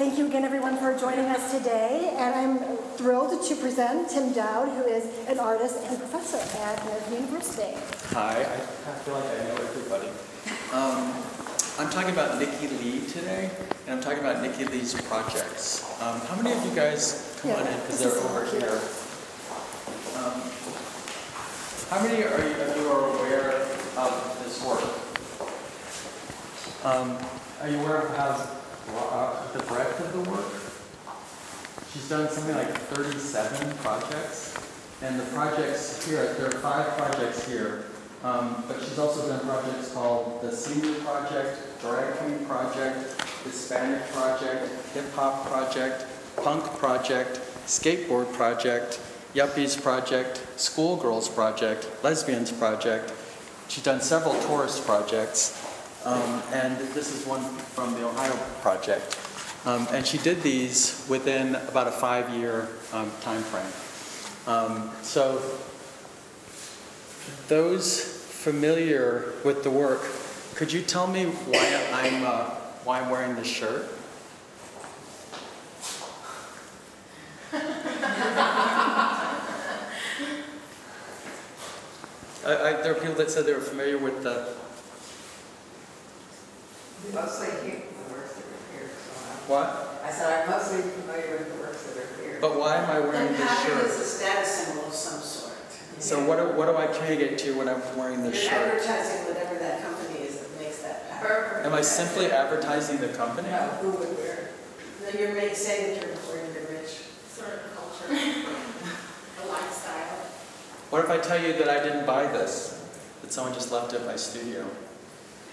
Thank you again, everyone, for joining us today. And I'm thrilled to present Tim Doud, who is an artist and professor at American University. Hi, I feel like I know everybody. Um, I'm talking about Nikki Lee today, and I'm talking about Nikki Lee's projects. Um, how many of you guys come on in because they're over here? Um, how many are you, of you are aware of this work? Um, are you aware of how uh, the breadth of the work? She's done something like 37 projects, and the projects here, there are five projects here, um, but she's also done projects called the Senior Project, Drag Queen Project, Hispanic Project, Hip Hop Project, Punk Project, Skateboard Project, Yuppies Project, Schoolgirls Project, Lesbians Project. She's done several tourist projects, um, and this is one from the Ohio Project. Um, and she did these within about a five-year um, time frame. Um, so those familiar with the work, could you tell me why I'm uh, why I'm wearing this shirt? I, I, there are people that said they were familiar with the Mostly keep the works that are here, so what? I, I said I'm mostly familiar with the works that are here. But why am I wearing The this pattern shirt? is a status symbol of some sort. So what do, what do I communicate to when I'm wearing this You're shirt? advertising whatever that company is that makes that pattern. Am I simply advertising the company? No, who would wear it? No, You're make, saying that you're wearing the rich. sort of culture, a lifestyle. What if I tell you that I didn't buy this? That someone just left it at my studio?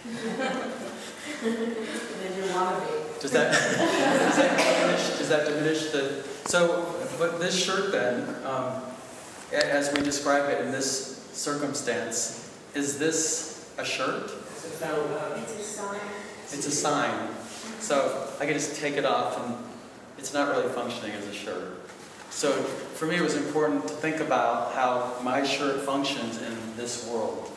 And then you want to be. Does that, does that diminish, does that diminish the, so, but this shirt then, um, as we describe it in this circumstance, is this a shirt? It's a sign. It's a sign. So I can just take it off and it's not really functioning as a shirt. So for me, it was important to think about how my shirt functions in this world.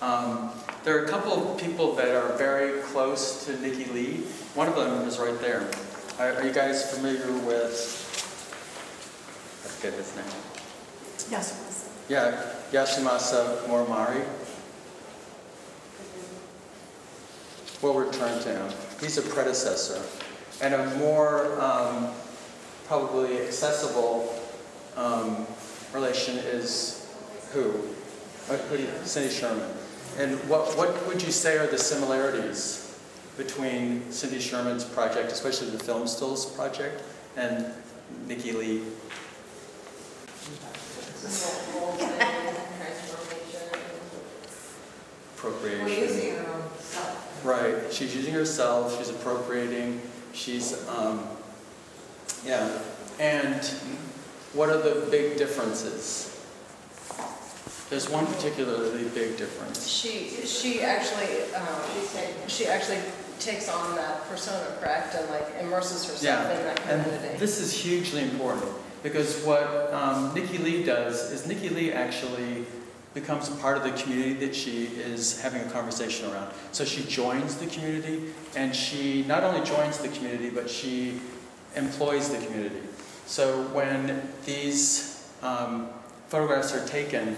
Um, there are a couple of people that are very close to Nikki Lee. One of them is right there. Are, are you guys familiar with? I forget his name. Yes. Yeah, Yasumasa Morimura. We'll return to him. He's a predecessor. And a more um, probably accessible um, relation is who? Uh, Cindy Sherman. And what, what would you say are the similarities between Cindy Sherman's project, especially the Film Stills project, and Nikki Lee? Appropriation. We're using our own stuff. Right, she's using herself, she's appropriating, she's, um, yeah. And what are the big differences? There's one particularly big difference. She, she actually, um, she actually takes on that persona, correct, and like immerses herself in that and community. this is hugely important because what um, Nikki Lee does is Nikki Lee actually becomes part of the community that she is having a conversation around. So she joins the community and she not only joins the community but she employs the community. So when these um, photographs are taken,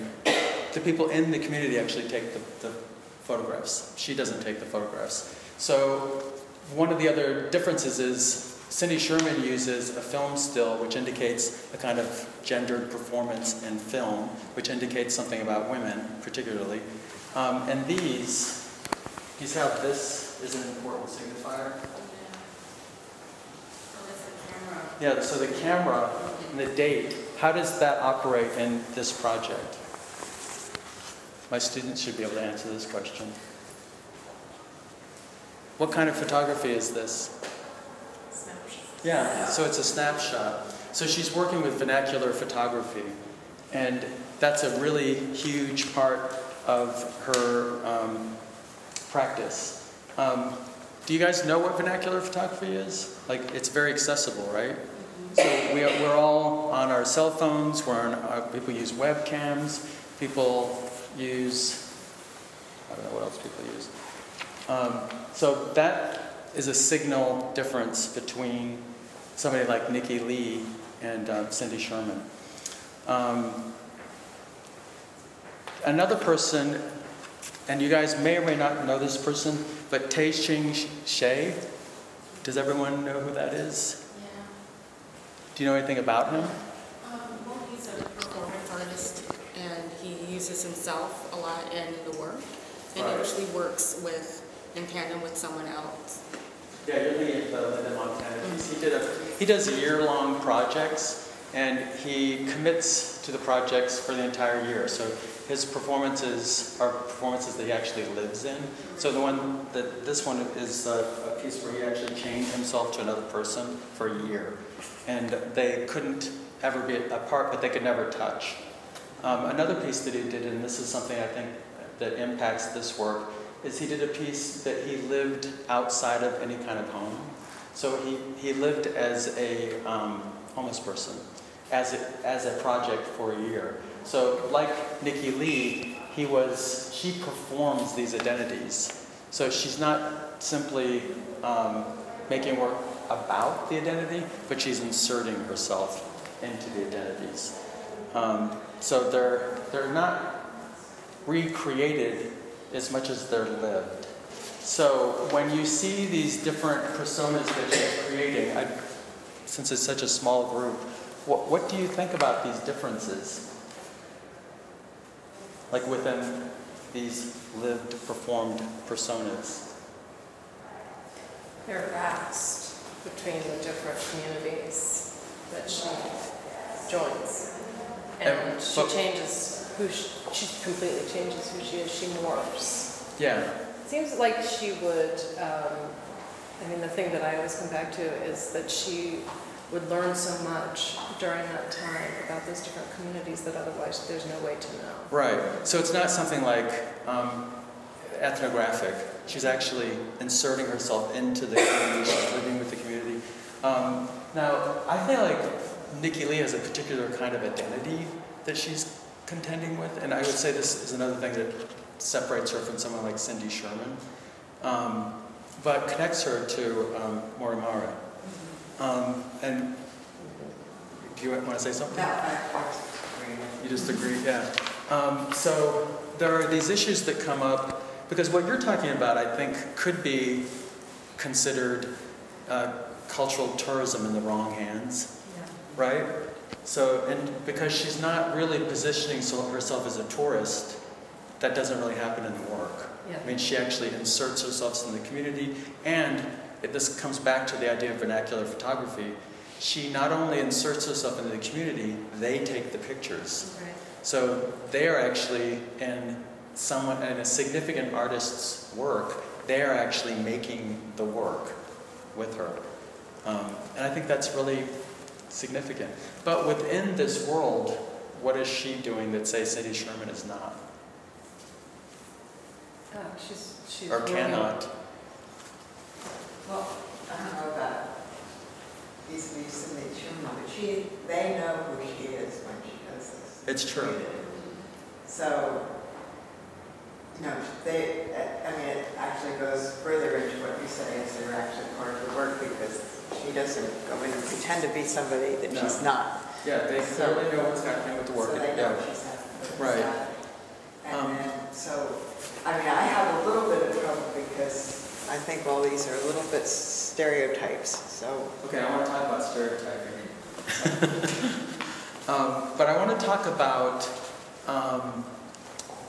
the people in the community actually take the, the photographs. She doesn't take the photographs. So one of the other differences is Cindy Sherman uses a film still, which indicates a kind of gendered performance in film, which indicates something about women, particularly. Um, and these, you see how this is an important signifier? Yeah, so the camera and the date, how does that operate in this project? My students should be able to answer this question. What kind of photography is this? Snapshot. Yeah, so it's a snapshot. So she's working with vernacular photography, and that's a really huge part of her um, practice. Um, do you guys know what vernacular photography is? Like, it's very accessible, right? So we are, we're all on our cell phones. We're on, our, people use webcams. People use I don't know what else people use. Um, so that is a signal difference between somebody like Nikki Lee and uh, Cindy Sherman. Um, another person, and you guys may or may not know this person, but Tay Ching Shea. Does everyone know who that is? Yeah. Do you know anything about him? Um, well, he's a performance artist and he uses himself a lot in the work. And Right. he usually works with, in tandem with someone else. Yeah, you're thinking of uh, Linda Montano. He's- He did a, he does year-long projects, and he commits to the projects for the entire year. So his performances are performances that he actually lives in. So the one that this one is a, a piece where he actually chained himself to another person for a year, and they couldn't ever be apart, but they could never touch. Um, another piece that he did, and this is something I think that impacts this work, is he did a piece that he lived outside of any kind of home. So he, he lived as a um, homeless person, as a, as a project for a year. So like Nikki Lee, he was, she performs these identities. So she's not simply um, making work about the identity, but she's inserting herself into the identities. Um, so they're, they're not recreated as much as they're lived. So when you see these different personas that you're creating, I, since it's such a small group, what, what do you think about these differences? Like within these lived, performed personas? They're vast between the different communities that she joins. And And- she changes who, she she completely changes who she is, she morphs. Yeah, Seems like she would, um, I mean, the thing that I always come back to is that she would learn so much during that time about those different communities that otherwise there's no way to know. right. So it's not something like um, ethnographic. She's actually inserting herself into the community, she's living with the community. Um, now, I feel like Nikki Lee has a particular kind of identity that she's contending with, and I would say this is another thing that separates her from someone like Cindy Sherman, um, but connects her to um, Morimura. Um, and do you want to say something? No, I just agree with You just agree, yeah. Um, so there are these issues that come up because what you're talking about, I think, could be considered uh, cultural tourism in the wrong hands, right? So, and because she's not really positioning herself as a tourist, that doesn't really happen in the work. Yeah. I mean, she actually inserts herself in the community, and it, this comes back to the idea of vernacular photography. She not only inserts herself into the community, they take the pictures. Right. So they are actually in someone in a significant artist's work. They are actually making the work with her, um, and I think that's really significant. But within this world, what is she doing that say Cindy Sherman is not Oh, she's, she's. or cannot? Well, I don't know about these Cindy Sherman, but she, they know who she is when she does this. It's true. So, you know, they, I mean, it actually goes further into what you say is they're actually part of the work because she doesn't go in and pretend to be somebody that she's not. Yeah, they So- clearly know what's happening with the work. So they Yeah. know she's happening. Right. Um, And then, so, I mean, I have a little bit of trouble because I think all these are a little bit stereotypes, so. Okay, I want to talk about stereotyping. um, but I want to talk about um,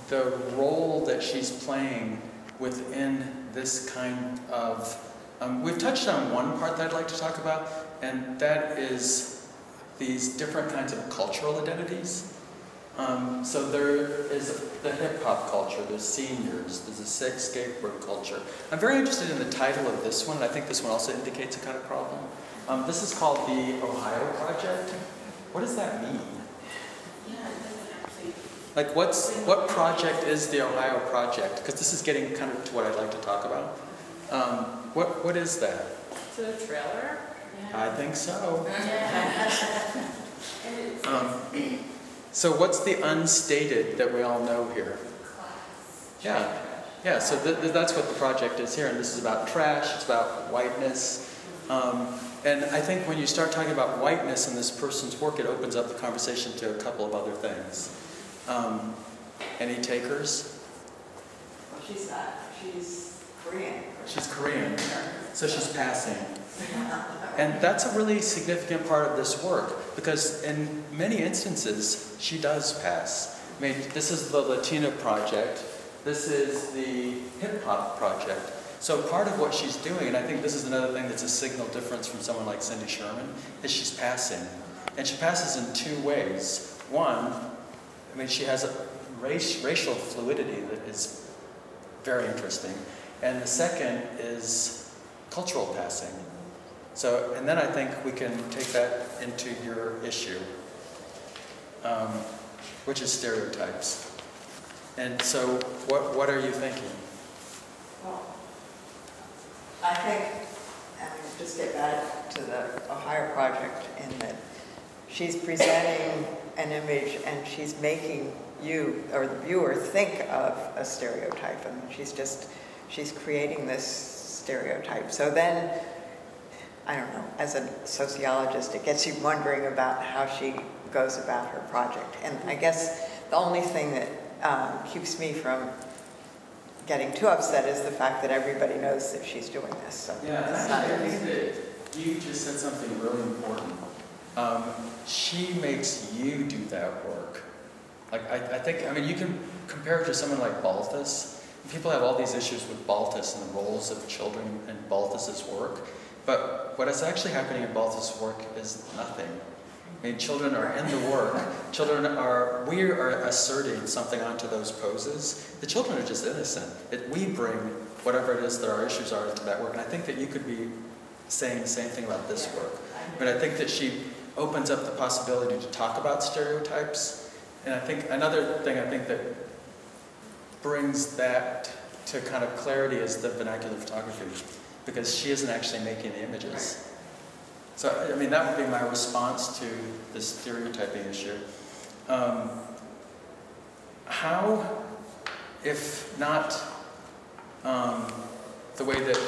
the role that she's playing within this kind of. Um, we've touched on one part that I'd like to talk about, and that is these different kinds of cultural identities. Um, so there is the hip hop culture, there's seniors, there's a sex skateboard culture. I'm very interested in the title of this one, and I think this one also indicates a kind of problem. Um, this is called the Ohio Project. What does that mean? Like, what's what project is the Ohio Project? Because this is getting kind of to what I'd like to talk about. Um, what what is that? it a trailer? I think so. Um, so what's the unstated that we all know here? class. Yeah. Yeah, so th- th- that's what the project is here, and this is about trash, it's about whiteness. Um, and I think when you start talking about whiteness in this person's work, it opens up the conversation to a couple of other things. Um, any takers? Well, she's not, she's Korean. She's Korean, so she's passing. And that's a really significant part of this work because in many instances, she does pass. I mean, this is the Latina project, this is the hip hop project. So part of what she's doing, and I think this is another thing that's a signal difference from someone like Cindy Sherman, is she's passing. And she passes in two ways. One, I mean, she has a race, racial fluidity that is very interesting. And the second is cultural passing. So, and then I think we can take that into your issue, um, which is stereotypes. And so, what, what are you thinking? Well, I think, and just get back to the Ohio project in that she's presenting an image and she's making you, or the viewer, think of a stereotype. And she's just, she's creating this stereotype. So then, I don't know, as a sociologist, it gets you wondering about how she goes about her project. And I guess the only thing that um, keeps me from getting too upset is the fact that everybody knows that she's doing this. So it's not- I think that you just said something really important. Um, she makes you do that work. Like, I, I think, I mean, you can compare it to someone like Balthus. People have all these issues with Balthus and the roles of children in Balthus's work. But what is actually happening in Balthus' work is nothing. I mean, children are in the work. Children are, we are asserting something onto those poses. The children are just innocent. It, we bring whatever it is that our issues are into that work. And I think that you could be saying the same thing about this work. But I think that she opens up the possibility to talk about stereotypes. And I think another thing I think that brings that to kind of clarity is the vernacular photography, because she isn't actually making the images. So, I mean, that would be my response to this stereotyping issue. Um, how, if not um, the way that,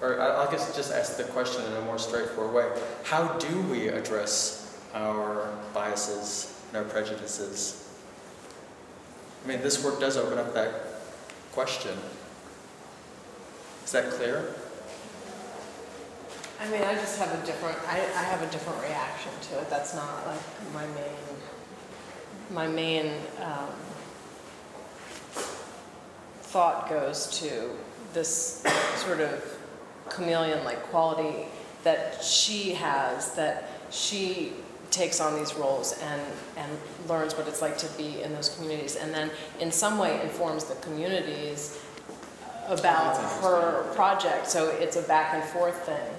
or I- I'll guess just ask the question in a more straightforward way, how do we address our biases and our prejudices? I mean, this work does open up that question. Is that clear? I mean, I just have a different, I, I have a different reaction to it. That's not like my main, my main um, thought goes to this sort of chameleon-like quality that she has, that she takes on these roles and, and learns what it's like to be in those communities, and then in some way informs the communities about her project. So it's a back and forth thing.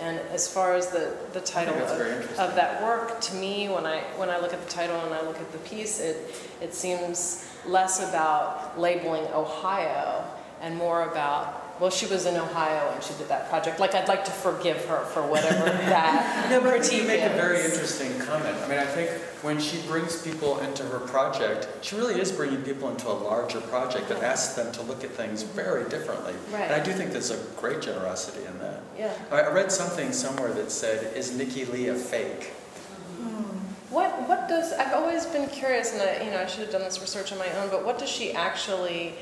And as far as the, the title of, of that work, to me, when I, when I look at the title and I look at the piece, it, it seems less about labeling Ohio and more about, well, she was in Ohio and she did that project. Like, I'd like to forgive her for whatever that Yeah, but I think critique you make a very interesting comment. I mean, I think when she brings people into her project, she really is bringing people into a larger project that asks them to look at things very differently. Right. And I do think there's a great generosity in that. Yeah. I I read something somewhere that said, "Is Nikki Lee a fake?" Hmm. What, what does, I've always been curious, and I, you know, I should have done this research on my own, but what does she actually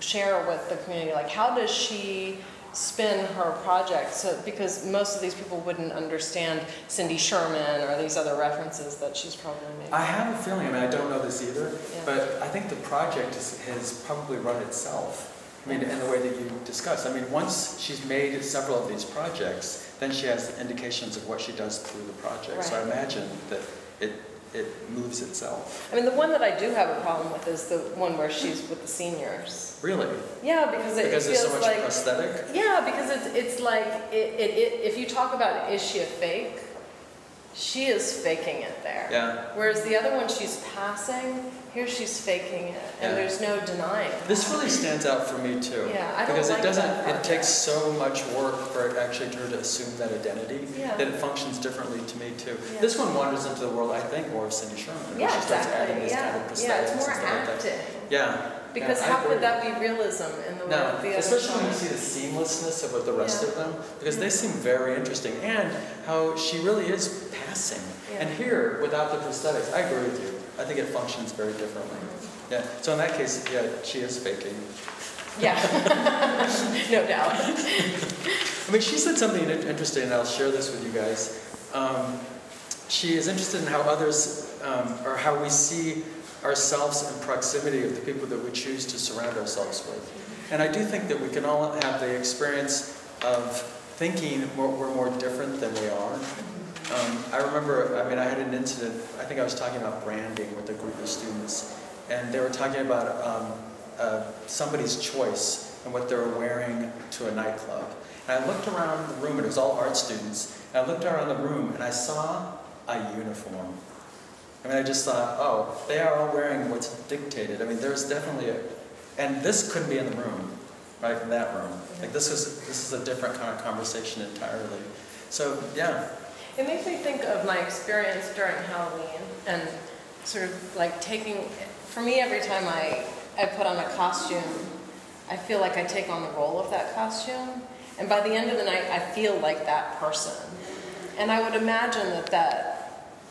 share with the community? Like, how does she spin her project? So, because most of these people wouldn't understand Cindy Sherman or these other references that she's probably making. I have a feeling. I mean, I don't know this either, Yeah. but I think the project is, has probably run itself. I mean, in the way that you discussed. I mean, once she's made several of these projects, then she has indications of what she does through the project. So I imagine that it it moves itself. I mean, the one that I do have a problem with is the one where she's with the seniors. Really? Yeah, because it Because there's so much like prosthetic? Yeah, because it's it's like it, it, it if you talk about is she a fake, she is faking it there. Yeah. Whereas the other one she's passing, here she's faking it, and Yeah. there's no denying. This really stands out for me too. Yeah, I Because like it doesn't, it takes so much work for it actually to assume that identity, Yeah. that it functions differently to me too. Yeah. This one wanders into the world, I think, more of Cindy Sherman, Yeah, she starts exactly. adding these kind of Yeah, yeah, it's more stuff like acting. Yeah, Because Yeah, how could that be realism in the No, that the other especially when you see the seamlessness of with the rest Yeah. of them, because they seem very interesting, and how she really is passing. And here, without the prosthetics, I agree with you. I think it functions very differently. Yeah. So in that case, yeah, she is faking. Yeah, no doubt. I mean, she said something interesting, and I'll share this with you guys. Um, she is interested in how others, um, or how we see ourselves in proximity of the people that we choose to surround ourselves with. And I do think that we can all have the experience of thinking we're, we're more different than we are. Um, I remember, I mean, I had an incident, I think I was talking about branding with a group of students, and they were talking about um, uh, somebody's choice and what they were wearing to a nightclub. And I looked around the room, and it was all art students, and I looked around the room and I saw a uniform. I mean, I just thought, oh, they are all wearing what's dictated. I mean, there's definitely a, and this couldn't be in the room, right, in that room. Like, this is, this is a different kind of conversation entirely. So, yeah, It makes me think of my experience during Halloween and sort of like taking, for me, every time I, I put on a costume, I feel like I take on the role of that costume. And by the end of the night, I feel like that person. And I would imagine that that,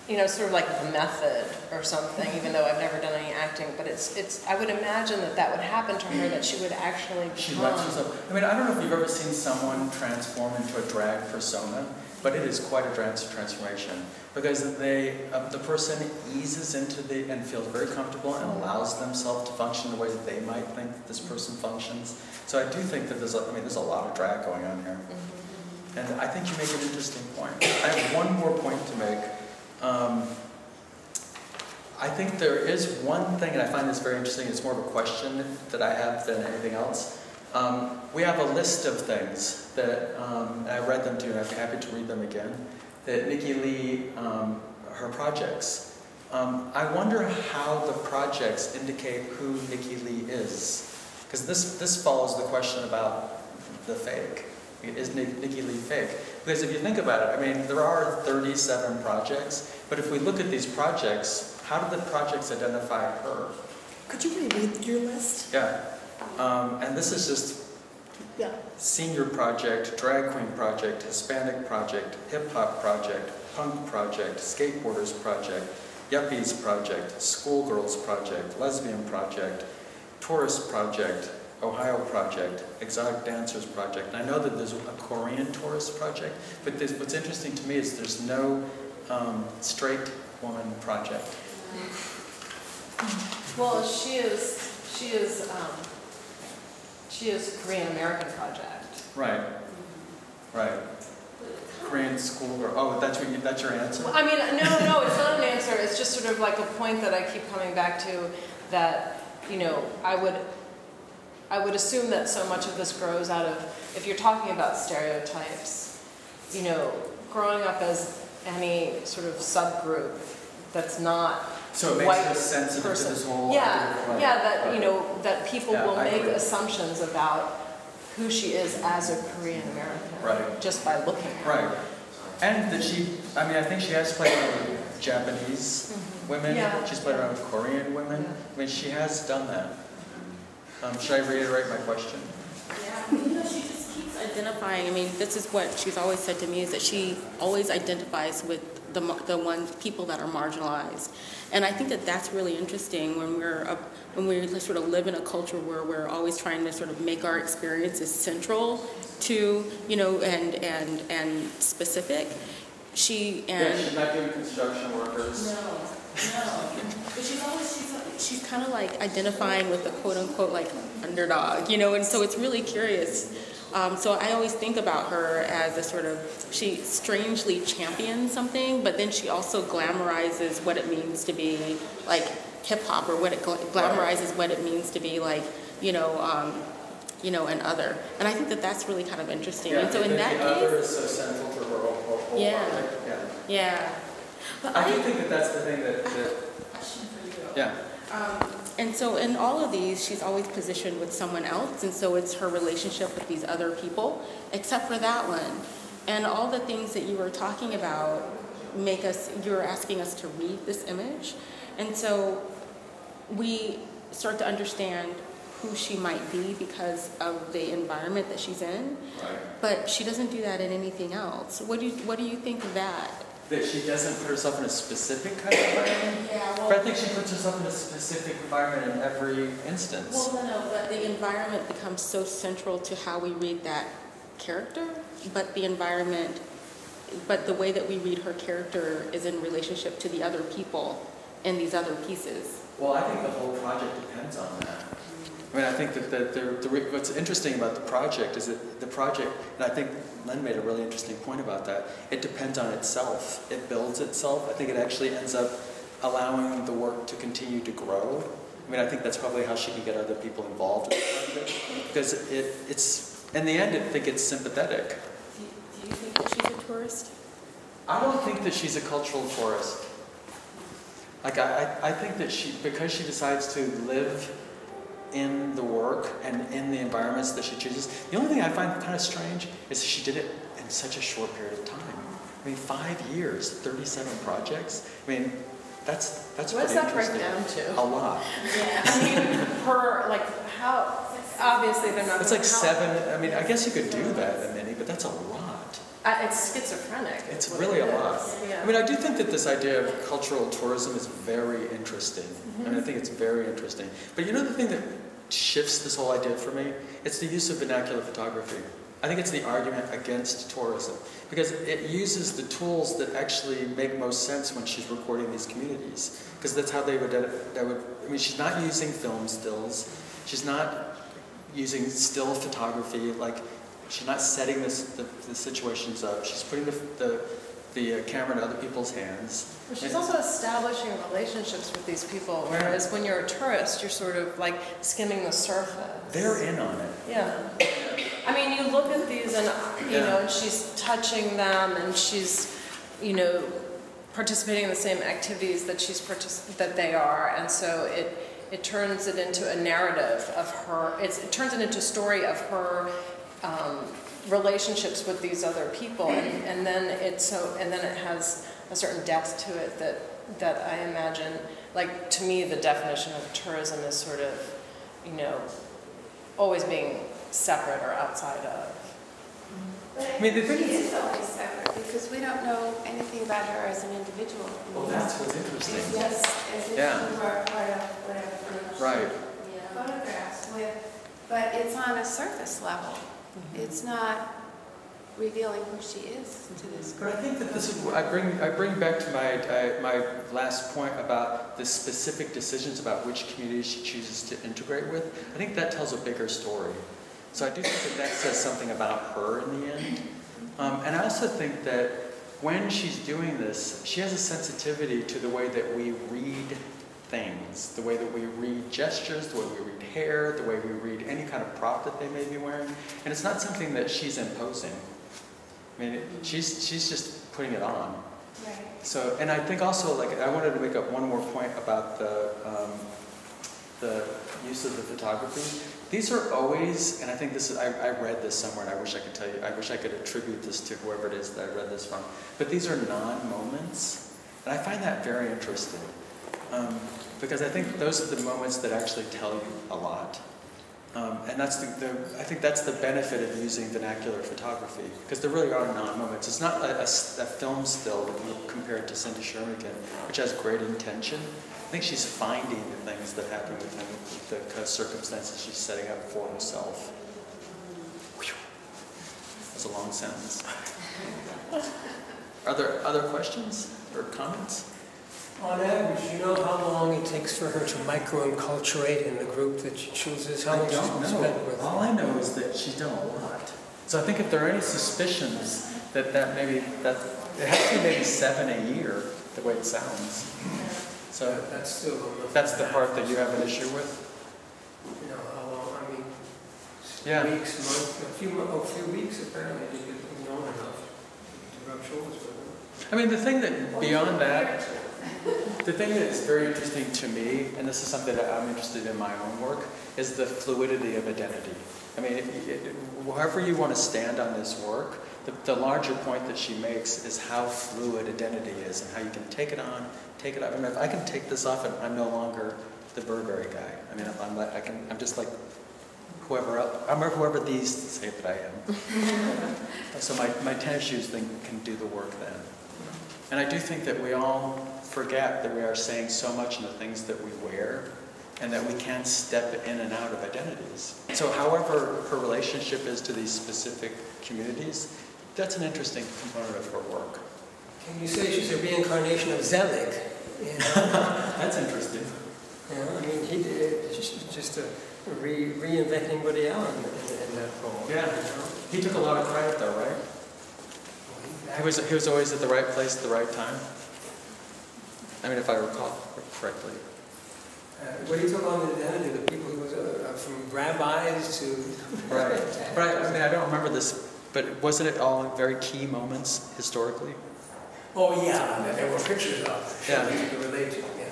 you know, sort of like the method or something, even though I've never done any acting, but it's, it's, I would imagine that that would happen to her, that she would actually she become. lets herself. I mean, I don't know if you've ever seen someone transform into a drag persona, but it is quite a trans- transformation because they, uh, the person eases into the and feels very comfortable and allows themselves to function the way that they might think that this person functions. So I do think that there's, a, I mean, there's a lot of drag going on here. And I think you make an interesting point. I have one more point to make. Um, I think there is one thing, and I find this very interesting, it's more of a question that I have than anything else. Um, we have a list of things that, um, I read them too, and I'd be happy to read them again, that Nikki Lee, um, her projects. Um, I wonder how the projects indicate who Nikki Lee is. Because this, this follows the question about the fake. Is Nikki Lee fake? Because if you think about it, I mean, there are 37 projects, but if we look at these projects, how do the projects identify her? Could you reread your list? Yeah. Um, and this is just Yeah. senior project, drag queen project, Hispanic project, hip hop project, punk project, skateboarders project, yuppies project, schoolgirls project, lesbian project, tourist project, Ohio project, exotic dancers project. And I know that there's a Korean tourist project, but this, what's interesting to me is there's no um, straight woman project. Well, she is, she is, um, she is Korean American project. Right. Right. Korean schoolgirl. Oh, that's what you, that's your answer. Well, I mean, no, no, it's not an answer. It's just sort of like a point that I keep coming back to that, you know, I would, I would assume that so much of this grows out of, if you're talking about stereotypes, you know, growing up as any sort of subgroup that's not So it makes white us sensitive to person. this whole Yeah, of- yeah, that, you know, that people Yeah, will I make agree. assumptions about who she is as a Korean American. Right. Just by looking at her. Right. And that she, I mean, I think she has played around with Japanese women. Mm-hmm. Yeah. She's played around with Korean women. I mean, she has done that. Um, should I reiterate my question? Yeah, you know, she just keeps identifying. I mean, this is what she's always said to me is that she always identifies with the the ones people that are marginalized, and I think that that's really interesting when we're a, when we sort of live in a culture where we're always trying to sort of make our experiences central to you know and and and specific. She and not doing construction workers. no, no. But she's always she's she's kind of like identifying with the quote unquote like underdog, you know, and so it's really curious. Um, so I always think about her as a sort of she strangely champions something, but then she also glamorizes what it means to be like hip hop or what it gla- glamorizes what it means to be like you know. Um, you know, and other, and I think that that's really kind of interesting. and so in the, that the other is so central to her whole, whole, whole Yeah. project. Yeah. yeah. But I do think that that's the thing that, that question yeah. Um, and so in all of these, she's always positioned with someone else, and so it's her relationship with these other people, except for that one. And all the things that you were talking about make us, you were asking us to read this image. And so we start to understand who she might be because of the environment that she's in. Right. But she doesn't do that in anything else. What do you, what do you think of that? That she doesn't put herself in a specific kind of environment? Yeah, But I think she puts herself in a specific environment in every instance. Well, no, no, but the environment becomes so central to how we read that character, but the environment, but the way that we read her character is in relationship to the other people in these other pieces. Well, I think the whole project depends on that. I mean, I think that the, the, the, what's interesting about the project is that the project, and I think Len made a really interesting point about that, it depends on itself. It builds itself. I think it actually ends up allowing the work to continue to grow. I mean, I think that's probably how she can get other people involved in the project. Because it, it's, in the end, I think it's sympathetic. Do you, do you think that she's a tourist? I don't think that she's a cultural tourist. Like, I I think that she, because she decides to live in the work and in the environments that she chooses, the only thing I find kind of strange is she did it in such a short period of time. I mean, five years, 37 projects. I mean, that's, that's What does that break down A to? lot. I mean, her, like, how, obviously they're not. It's like seven, I mean, I guess you could do that, Minnie, but that's a lot. Uh, It's schizophrenic. It's really it a lot. is, I mean, I do think that this idea of cultural tourism is very interesting. I mean, I think it's very interesting. But you know the thing that shifts this whole idea for me? It's the use of vernacular photography. I think it's the argument against tourism because it uses the tools that actually make most sense when she's recording these communities. Because that's how they would, that would, I mean, she's not using film stills. She's not using still photography. Like, she's not setting this, the, the situations up. She's putting the, the, the uh, camera in other people's hands. But she's And- also establishing relationships with these people, whereas when you're a tourist, you're sort of like skimming the surface. They're in on it. Yeah. I mean, you look at these and, you Yeah. know, and she's touching them and she's, you know, participating in the same activities that she's partic- that they are. And so it, it turns it into a narrative of her, it's, it turns it into a story of her um, relationships with these other people. And, and then it's so, and then it has a certain depth to it that, that I imagine, like, to me, the definition of tourism is sort of, you know, always being separate or outside of. But I mean, the thing is- is always separate because we don't know anything about her as an individual. Well, that's what's interesting. just as if Yeah. she were part of whatever. Right. Photographs with, but it's on a surface level. Mm-hmm. It's not revealing who she is to this But I think that this is, I bring, I bring back to my, I, my last point about the specific decisions about which communities she chooses to integrate with. I think that tells a bigger story. So I do think that that says something about her in the end. Um, and I also think that when she's doing this, she has a sensitivity to the way that we read things, the way that we read gestures, the way we read hair, the way we read any kind of prop that they may be wearing. And it's not something that she's imposing. I mean, it- she's, she's just putting it on. Right. So, and I think also, like, I wanted to make up one more point about the, um, the use of the photography. These are always, and I think this is, I, I read this somewhere and I wish I could tell you, I wish I could attribute this to whoever it is that I read this from, but these are non-moments. And I find that very interesting. Um, because I think those are the moments that actually tell you a lot. Um, and that's the, the, I think that's the benefit of using vernacular photography, because there really are non-moments. It's not a film still that you compare it to Cindy Sherman, which has great intention. I think she's finding the things that happen within the circumstances she's setting up for herself. That's a long sentence. Are there other questions or comments? On average, you know how long it takes for her to micro-enculturate in the group that she chooses? How long she's spent with? All I know is that she's done a lot. So I think if there are any suspicions that that maybe, that, it has to be maybe seven a year, the way it sounds. So That's still. that's the part that you have an issue with? You know, how long, I mean, Yeah. weeks, months, a few, a few weeks apparently to get known enough to rub shoulders with her. I mean, the thing that, beyond that, the thing that is very interesting to me, and this is something that I'm interested in my own work, is the fluidity of identity. I mean, it, it, however you want to stand on this work, the, the larger point that she makes is how fluid identity is and how you can take it on, take it off. I mean, if I can take this off and I'm no longer the Burberry guy. I mean, I'm, I'm like, I can, I'm just like whoever else, I'm whoever these say that I am. so my, my tennis shoes thing can do the work then. And I do think that we all forget that we are saying so much in the things that we wear and that we can step in and out of identities. So however her relationship is to these specific communities, that's an interesting component of her work. Can you say she's a reincarnation of Zelig? You know, That's interesting. you know, I mean, he did, just a re, reinventing Woody Allen in, in that role. Yeah. you know? He took a lot of credit though, right? He was, he was always at the right place at the right time. I mean, if I recall correctly. Uh, What he took on the identity of the people, he was uh, from rabbis to. Right. But I, I mean, I don't remember this, but wasn't it all very key moments historically? Oh, yeah, and there were pictures of it. Yeah. You could relate to, yeah.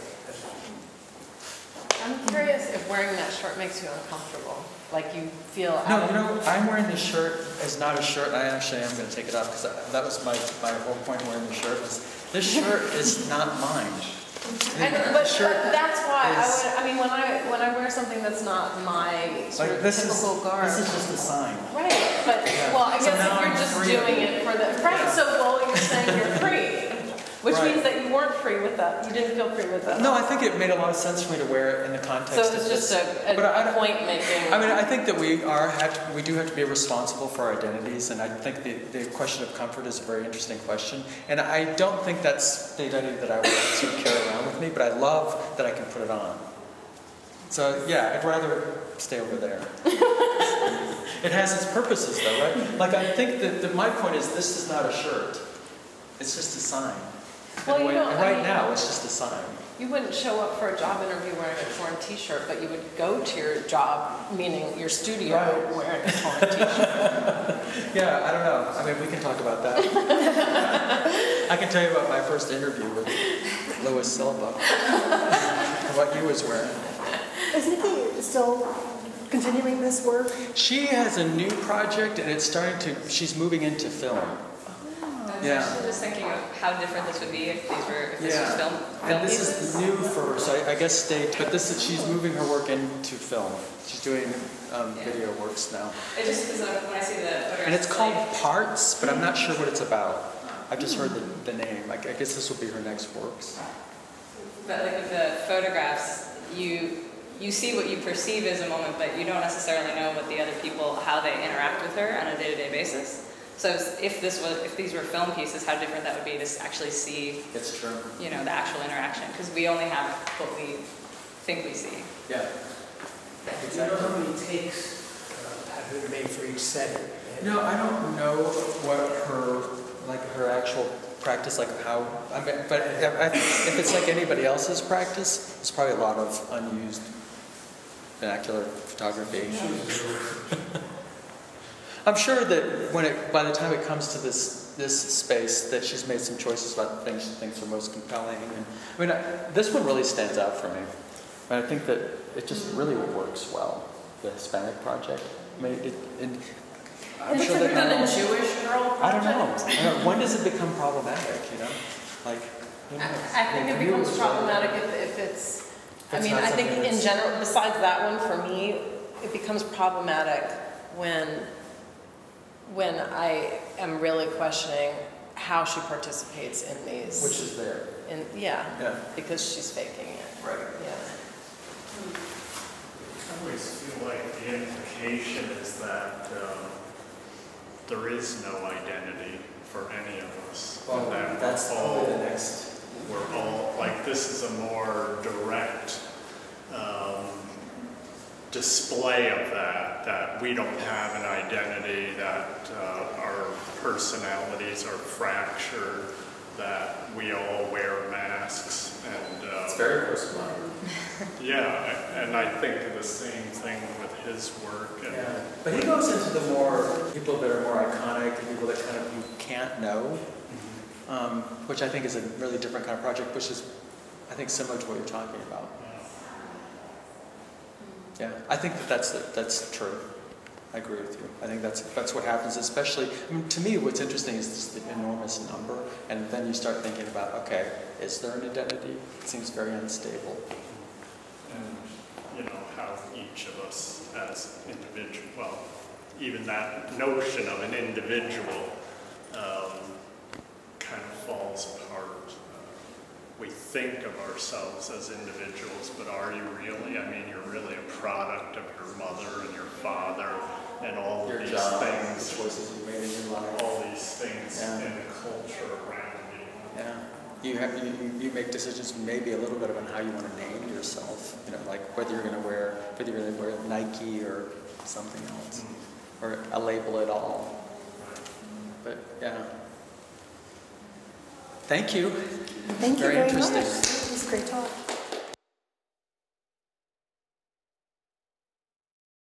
I'm curious if wearing that shirt makes you uncomfortable, like you feel No, you know, I'm wearing this shirt as not a shirt. I actually am going to take it off because that was my, my whole point of wearing the shirt was this shirt is not mine. And, but, shirt but that's why I is- would, I mean, when I, when I wear something that's not my sort Like of this is, typical garb. this is just a sign. Right, but, Yeah. well, I So guess if you're I'm just free. doing it for the, right, so, well, you're saying you're free, which Right. means that you weren't free with that, you didn't feel free with that. No, I think it made a lot of sense for me to wear it in the context So of it's this. just a, But I a don't- point making. I mean, I think that we are have to, we do have to be responsible for our identities, and I think the, the question of comfort is a very interesting question. And I don't think that's the identity that I would sort of carry around with me, but I love that I can put it on. So yeah, I'd rather stay over there. it has its purposes, though, right? Like I think that, that my point is this is not a shirt; it's just a sign. Well, you when- know, and I right mean- now, it's just a sign. You wouldn't show up for a job interview wearing a torn t-shirt, but you would go to your job, meaning your studio, Right. wearing a torn t-shirt. Yeah, I don't know. I mean, we can talk about that. I can tell you about my first interview with Louis Silva, and what he was wearing. Is Nikki still continuing this work? She has a new project, and it's starting to. She's moving into film. I was Yeah. actually just thinking of how different this would be if these were if this was film. film And this pieces. is new for her, so I, I guess stay. But this is she's moving her work into film. She's doing um, Yeah. video works now, It just because when I see the and it's called like, Parts, but I'm not sure what it's about. I've just heard the, the name. I, I guess this will be her next works. but like with the photographs, you you see what you perceive as a moment, but you don't necessarily know what the other people how they interact with her on a day-to-day basis. So if this was if these were film pieces, how different that would be to actually see It's true. you know the actual interaction because we only have what we think we see. Yeah. Do you know how many takes uh, have been made for each setting? No, I don't know what her, like her actual practice, like how, I mean, but if, I- if it's like anybody else's practice, there's probably a lot of unused vernacular photography. I'm sure that when it, by the time it comes to this, this space, that she's made some choices about the things she thinks are most compelling. And, I mean, I, this one really stands out for me. And I think that it just really works well, the Hispanic project. I mean, it, it, I'm sure that not a Jewish girl I don't know. project? I don't know. When does it become problematic, you know? Like, who knows? I I think Like, it becomes problematic if, if it's, I mean, I think in general, besides that one, for me, it becomes problematic when, when I am really questioning how she participates in these. Which is there. In, yeah, Yeah. because she's faking it, Right. yeah. I always feel like the implication is that um, there is no identity for any of us. and that that's we're probably the all, next. we're all, like, this is a more direct um, display of that, that we don't have an identity, that uh, our personalities are fractured, that we all wear masks, and uh, It's very postmodern. yeah, and I think the same thing with his work. And Yeah. But he goes into the more, people that are more iconic, and people that kind of you can't know, um, which I think is a really different kind of project, which is, I think, similar to what you're talking about. Yeah, I think that that's, that's true. I agree with you. I think that's, that's what happens, especially, I mean, to me, what's interesting is just the enormous number, and then you start thinking about, okay, is there an identity? It seems very unstable. and, you know, how each of us as individual, well, even that notion of an individual um, kind of falls apart. We think of ourselves as individuals, but are you really? I mean, you're really a product of your mother and your father and all Your these job, the things, choices you made in your life. all these things Yeah. in the culture around you. Yeah, you have, you, you- make decisions maybe a little bit about how you want to name yourself, you know, like whether you're going to wear, whether you're going to wear Nike or something else, mm. or a label at all. But, yeah. Thank you. Thank you Very very much. It was a great talk.